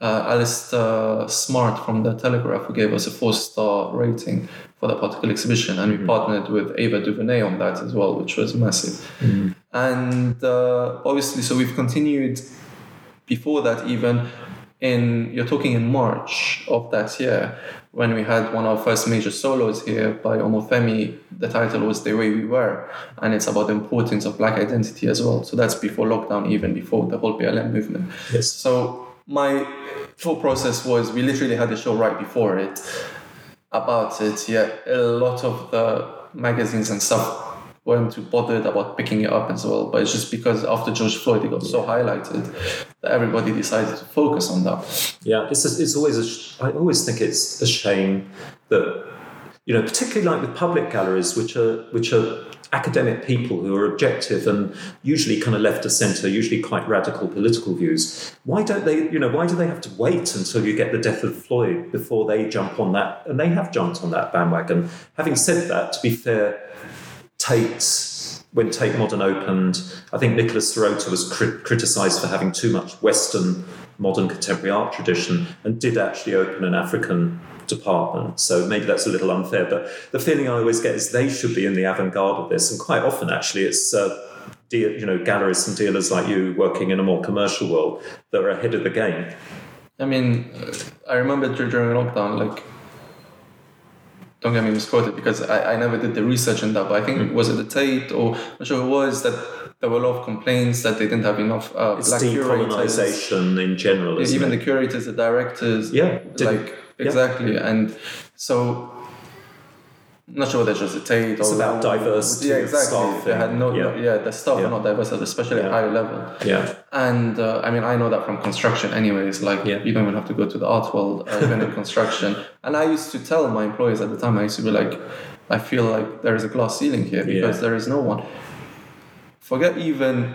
S2: uh, Alastair Smart from the Telegraph who gave us a four star rating for that particular exhibition, and we partnered with Ava DuVernay on that as well, which was massive. And uh, obviously, so we've continued before that even in you're talking in March of that year when we had one of our first major solos here by Omofemi. The title was The Way We Were, and it's about the importance of black identity as well. So that's before lockdown, even before the whole BLM movement.
S1: Yes.
S2: So my thought process was we literally had a show right before it about it. Yet a lot of the magazines and stuff weren't too bothered about picking it up as well. But it's just because after George Floyd, it got so highlighted that everybody decided to focus on that.
S1: Yeah, it's it's always a sh- I always think it's a shame that you know, particularly like with public galleries, which are which are academic people who are objective and usually kind of left of centre, usually quite radical political views. Why don't they, you know, why do they have to wait until you get the death of Floyd before they jump on that? And they have jumped on that bandwagon. Having said that, to be fair, Tate, when Tate Modern opened, I think Nicholas Serota was cri- criticised for having too much Western modern contemporary art tradition and did actually open an African department. So maybe that's a little unfair, but the feeling I always get is they should be in the avant-garde of this, and quite often actually it's. Uh, you know, gallerists and dealers like you working in a more commercial world that are ahead of the game.
S2: I mean, I remember during lockdown, like, don't get me misquoted because I, I never did the research on that, but I think was it the Tate or I'm not sure who it was that there were a lot of complaints that they didn't have enough uh,
S1: It's
S2: black curators.
S1: in general, isn't
S2: even
S1: it?
S2: the curators, the directors,
S1: Yeah,
S2: like exactly. And so, I'm not sure whether it's just the Tate
S1: It's
S2: or
S1: about diversity
S2: Yeah, exactly.
S1: staff
S2: They had no,
S1: yeah.
S2: no- yeah, the staff
S1: Yeah.
S2: are not diverse, especially
S1: Yeah.
S2: at higher level.
S1: yeah.
S2: And uh, I mean, I know that from construction, anyways. Like,
S1: Yeah.
S2: you don't even have to go to the art world, uh, even in construction. And I used to tell my employees at the time, I used to be like, I feel like there is a glass ceiling here because there is no one. Forget even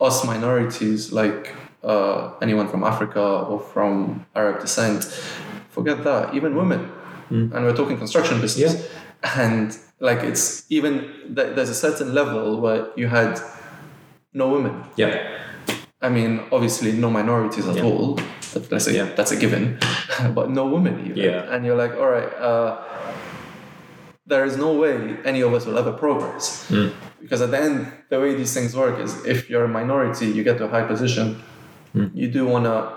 S2: us minorities, like uh, anyone from Africa or from Arab descent. Forget that. Even women.
S1: Hmm.
S2: And we're talking construction business. And like, it's even, th- there's a certain level where you had no women.
S1: Yeah.
S2: I mean, obviously, no minorities at
S1: Yeah.
S2: all. That- Let's
S1: Yeah.
S2: that's a given, but no women even.
S1: Yeah.
S2: And you're like, all right, uh, there is no way any of us will ever progress.
S1: Mm.
S2: Because at the end, the way these things work is if you're a minority, you get to a high position,
S1: Mm.
S2: you do want to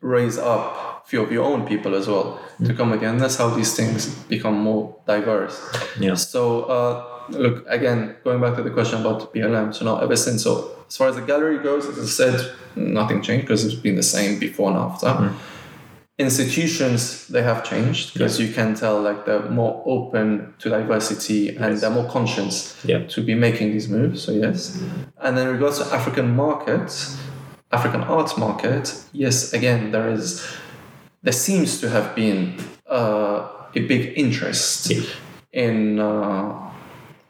S2: raise up a few of your own people as well to
S1: Mm.
S2: come with you. And that's how these things become more diverse.
S1: Yeah.
S2: So, uh, look, again, going back to the question about BLM. So now, ever since, so as far as the gallery goes, as I said, nothing changed because it's been the same before and after.
S1: Mm-hmm.
S2: Institutions, they have changed because you can tell like they're more open to diversity and
S1: Yes.
S2: they're more conscious
S1: Yeah.
S2: to be making these moves. So, yes. And then in regards to African markets, African art market, yes, again, there is, there seems to have been uh, a big interest
S1: Yeah.
S2: in uh,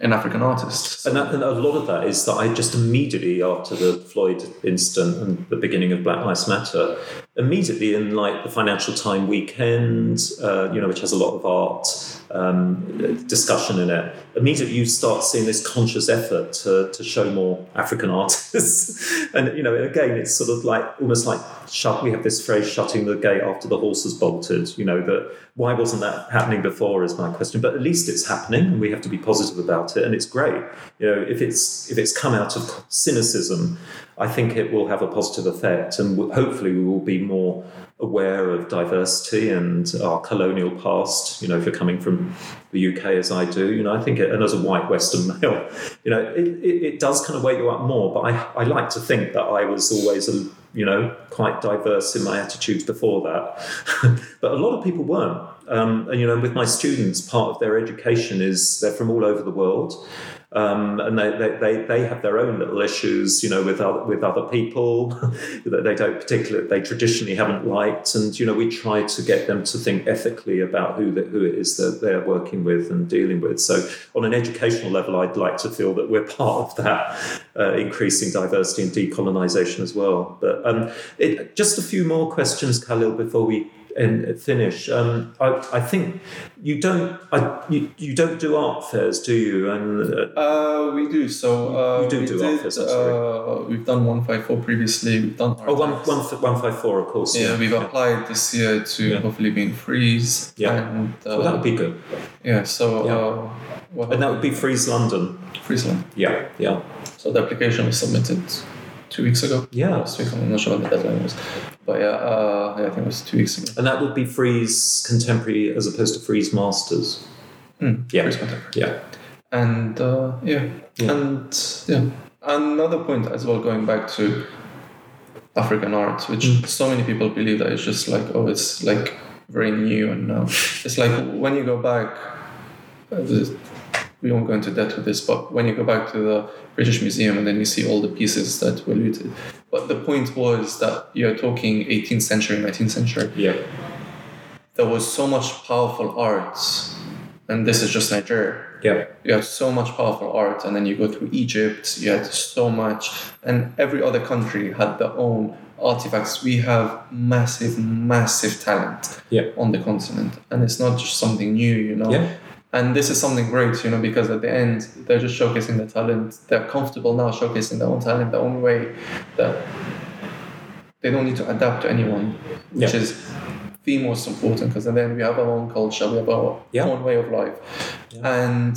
S2: in African artists.
S1: And, that, and a lot of that is that I just immediately after the Floyd incident and the beginning of Black Lives Matter, immediately in like the Financial Time weekend, uh, you know, which has a lot of art um, discussion in it, immediately you start seeing this conscious effort to, to show more African artists. and, you know, again, it's sort of like almost like shut, we have this phrase, shutting the gate after the horse has bolted, you know, that why wasn't that happening before is my question. But at least it's happening and we have to be positive about it. And it's great. You know, if it's, if it's come out of cynicism, I think it will have a positive effect. And hopefully we will be more aware of diversity and our colonial past. You know, if you're coming from the UK as I do, you know, I think, it, and as a white Western male, you know, it, it, it does kind of wake you up more. But I, I like to think that I was always, a, you know, quite diverse in my attitudes before that. but a lot of people weren't. Um, and, you know, with my students, part of their education is they're from all over the world. Um, and they, they, they, have their own little issues, you know, with other, with other people that they don't particularly, they traditionally haven't liked. And, you know, we try to get them to think ethically about who, the, who it is that they're working with and dealing with. So on an educational level, I'd like to feel that we're part of that uh, increasing diversity and decolonisation as well. But um, it, just a few more questions, Khalil, before we and finish. Um, I, I think you don't I, you, you don't do art fairs, do you? And uh,
S2: Uh, we do. So uh,
S1: You do
S2: we
S1: do
S2: did,
S1: art fairs, sorry.
S2: uh, we've done one five four previously. We've done art
S1: oh, one, f- one five four, of course.
S2: Yeah, we've applied this year to
S1: Yeah.
S2: hopefully be in Frieze.
S1: Yeah.
S2: And uh,
S1: Well, that would be good,
S2: yeah. So
S1: Yeah.
S2: uh,
S1: and that would be Frieze London.
S2: Friesland.
S1: Yeah, yeah,
S2: So the application was submitted two weeks ago.
S1: Yeah.
S2: Last week. I'm not sure what the deadline was, but yeah, uh, yeah I think it was two weeks ago.
S1: and that would be Frieze Contemporary as opposed to Frieze Masters.
S2: Mm,
S1: Yeah.
S2: Frieze Contemporary.
S1: Yeah,
S2: And uh, yeah.
S1: Yeah.
S2: and yeah, another point as well, going back to African art, which
S1: Mm.
S2: so many people believe that it's just like oh, it's like very new and now it's like when you go back. Uh, we won't go into depth with this, but when you go back to the British Museum and then you see all the pieces that were looted, but the point was that you're talking 18th century, 19th century
S1: yeah,
S2: there was so much powerful art, and this is just Nigeria.
S1: yeah,
S2: You had so much powerful art, and then you go through Egypt, you had so much, and every other country had their own artifacts. We have massive, massive talent
S1: Yeah.
S2: on the continent, and it's not just something new, you know.
S1: yeah,
S2: And this is something great, you know, because at the end they're just showcasing their talent. They're comfortable now showcasing their own talent, their own way. That they don't need to adapt to anyone, which
S1: Yeah.
S2: is the most important. Because then we have our own culture, we have our
S1: Yeah.
S2: own way of life, and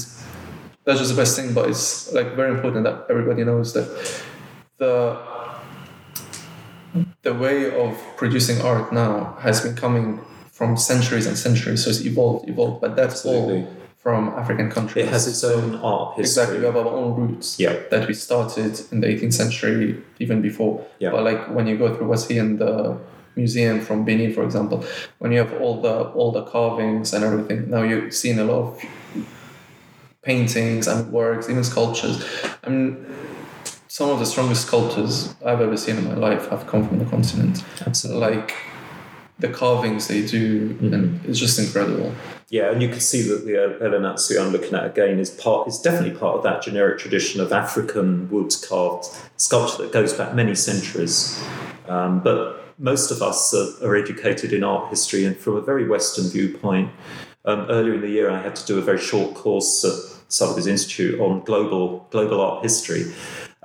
S2: that's just the best thing. But it's like very important that everybody knows that the the way of producing art now has been coming from centuries and centuries. So it's evolved, evolved, but that's
S1: Absolutely.
S2: all from African countries.
S1: it has its own art history.
S2: Exactly, we have our own roots
S1: Yeah.
S2: that we started in the 18th century, even before.
S1: Yeah.
S2: But like when you go through what's here in the museum from Benin, for example, when you have all the all the carvings and everything, now you're seeing a lot of paintings and works, even sculptures. I mean, some of the strongest sculptures I've ever seen in my life have come from the continent.
S1: Absolutely.
S2: Like the carvings they do,
S1: Mm-hmm.
S2: and it's just incredible.
S1: Yeah, and you can see that the uh, El Anatsui I'm looking at again is part is definitely part of that generic tradition of African wood carved sculpture that goes back many centuries. Um, but most of us are, are educated in art history and from a very Western viewpoint. Um, earlier in the year, I had to do a very short course at Sotheby's Institute on global global art history.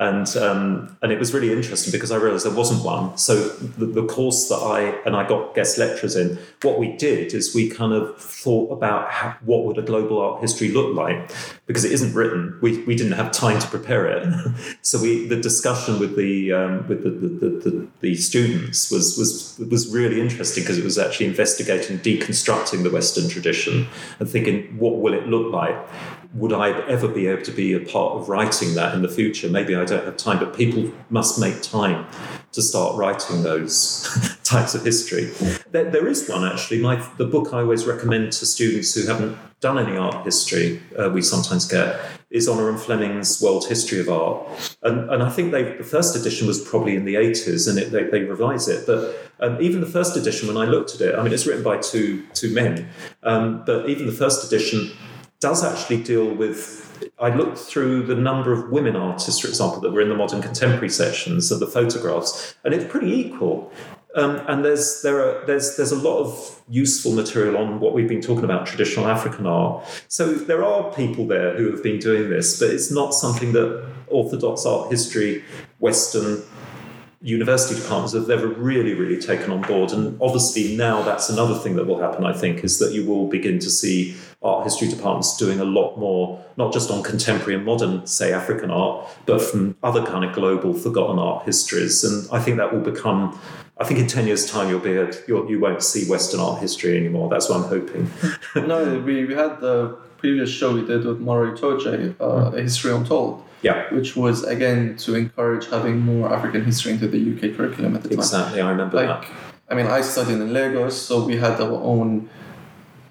S1: And um, and it was really interesting because I realised there wasn't one. So the, the course that I and I got guest lecturers in, what we did is we kind of thought about how, what would a global art history look like because it isn't written. We, we didn't have time to prepare it, so we the discussion with the um, with the, the, the, the, the students was was was really interesting because it was actually investigating, deconstructing the Western tradition and thinking what will it look like would I ever be able to be a part of writing that in the future? Maybe I don't have time, but people must make time to start writing those types of history. There, there is one actually. My the book I always recommend to students who haven't done any art history. Uh, we sometimes get is Honour and Fleming's World History of Art, and, and I think they, the first edition was probably in the 80s and it, they, they revised it. But um, even the first edition, when I looked at it, I mean, it's written by two, two men, um, but even the first edition does actually deal with. I looked through the number of women artists, for example, that were in the modern contemporary sections of the photographs, and it's pretty equal. Um, and there's there are there's there's a lot of useful material on what we've been talking about traditional African art. So there are people there who have been doing this, but it's not something that Orthodox art history, Western university departments have ever really, really taken on board. And obviously now that's another thing that will happen, I think, is that you will begin to see art history departments doing a lot more, not just on contemporary and modern, say, African art, but from other kind of global forgotten art histories. And I think that will become I think in 10 years' time, you'll be at, you'll, you won't see Western art history anymore. That's what I'm hoping.
S2: no, we, we had the previous show we did with Maury Toje, uh, mm. A History Untold.
S1: Yeah.
S2: Which was, again, to encourage having more African history into the UK curriculum at the
S1: time. Exactly, I remember like, that.
S2: I mean, I studied in Lagos, so we had our own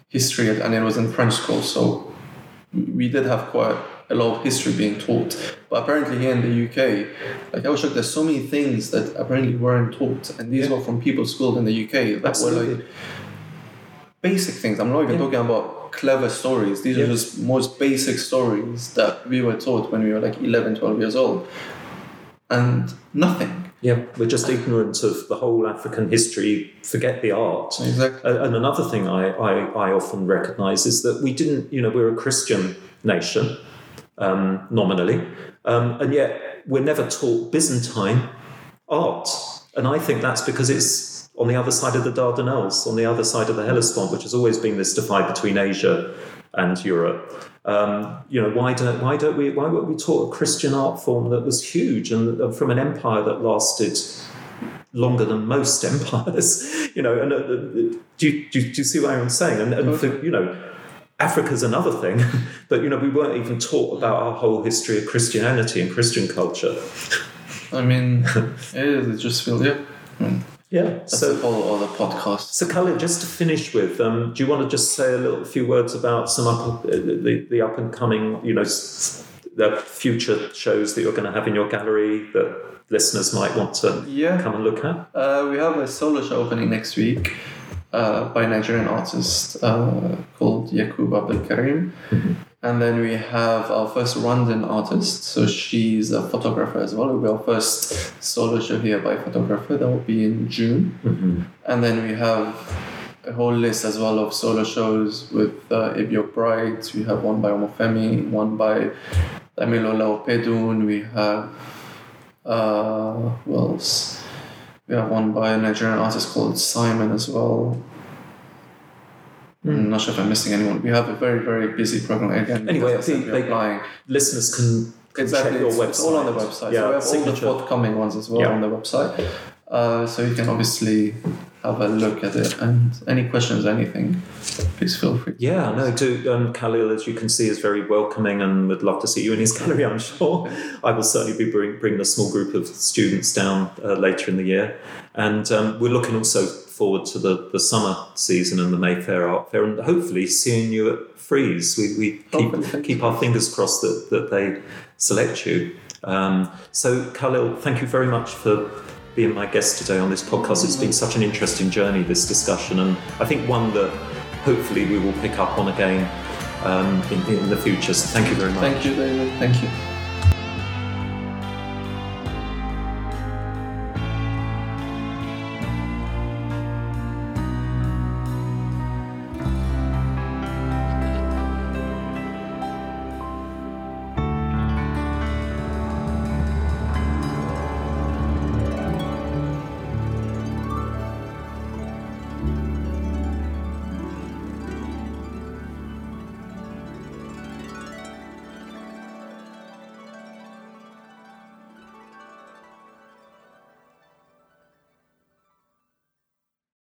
S2: history, and it was in French school, so we did have quite a lot of history being taught. But apparently here in the UK, like I was shocked, there's so many things that apparently weren't taught, and these yeah. were from people schooled in the UK that Absolutely. were like basic things. I'm not even yeah. talking about clever stories. These yeah. are just most basic stories that we were taught when we were like 11, 12 years old, and nothing.
S1: Yeah, we're just ignorant of the whole African history, forget the art.
S2: Exactly.
S1: And another thing I, I, I often recognize is that we didn't, you know, we're a Christian nation um, nominally, um, and yet we're never taught Byzantine art. And I think that's because it's on the other side of the Dardanelles, on the other side of the Hellespont, which has always been this divide between Asia and Europe. Um, you know, why don't why don't we why weren't we taught a Christian art form that was huge and from an empire that lasted longer than most empires? You know, and uh, uh do, you, do, you, do you see what I'm saying? And, and for, you know Africa's another thing, but you know we weren't even taught about our whole history of Christianity and Christian culture.
S2: I mean. It just feels yeah. I mean,
S1: yeah.
S2: That's so all other podcasts.
S1: So, Khalid, just to finish with, um, do you want to just say a little few words about some up, uh, the the up and coming, you know, the future shows that you're going to have in your gallery that listeners might want to
S2: yeah.
S1: come and look at?
S2: Uh, we have a solo show opening next week uh, by a Nigerian artist uh, called Yakub Abdel Karim. Mm-hmm. And then we have our first Rwandan artist. So she's a photographer as well. It will be our first solo show here by photographer. That will be in June.
S1: Mm-hmm.
S2: And then we have a whole list as well of solo shows with uh, Ibi Bright. We have one by Omofemi, one by Damilola Opedun. We have, uh, who else? We have one by a Nigerian artist called Simon as well. Mm. I'm not sure if I'm missing anyone. We have a very, very busy program again.
S1: Anyway, I think they, listeners can, can
S2: exactly,
S1: check your
S2: it's,
S1: website.
S2: It's all on the website. Yeah, so we have signature. all the forthcoming ones as well yeah. on the website. Uh, so you can obviously have a look at it and any questions, anything, please feel free.
S1: Yeah, no, do um, Khalil, as you can see, is very welcoming and would love to see you in his gallery. I'm sure I will certainly be bring, bringing a small group of students down uh, later in the year, and um, we're looking also forward to the, the summer season and the Mayfair Art Fair, and hopefully seeing you at Frieze. We, we keep keep our fingers crossed that that they select you. Um, so, Khalil, thank you very much for being my guest today on this podcast. It's been such an interesting journey, this discussion, and I think one that hopefully we will pick up on again um, in, in the future. So thank you very much.
S2: Thank you, David. Thank you.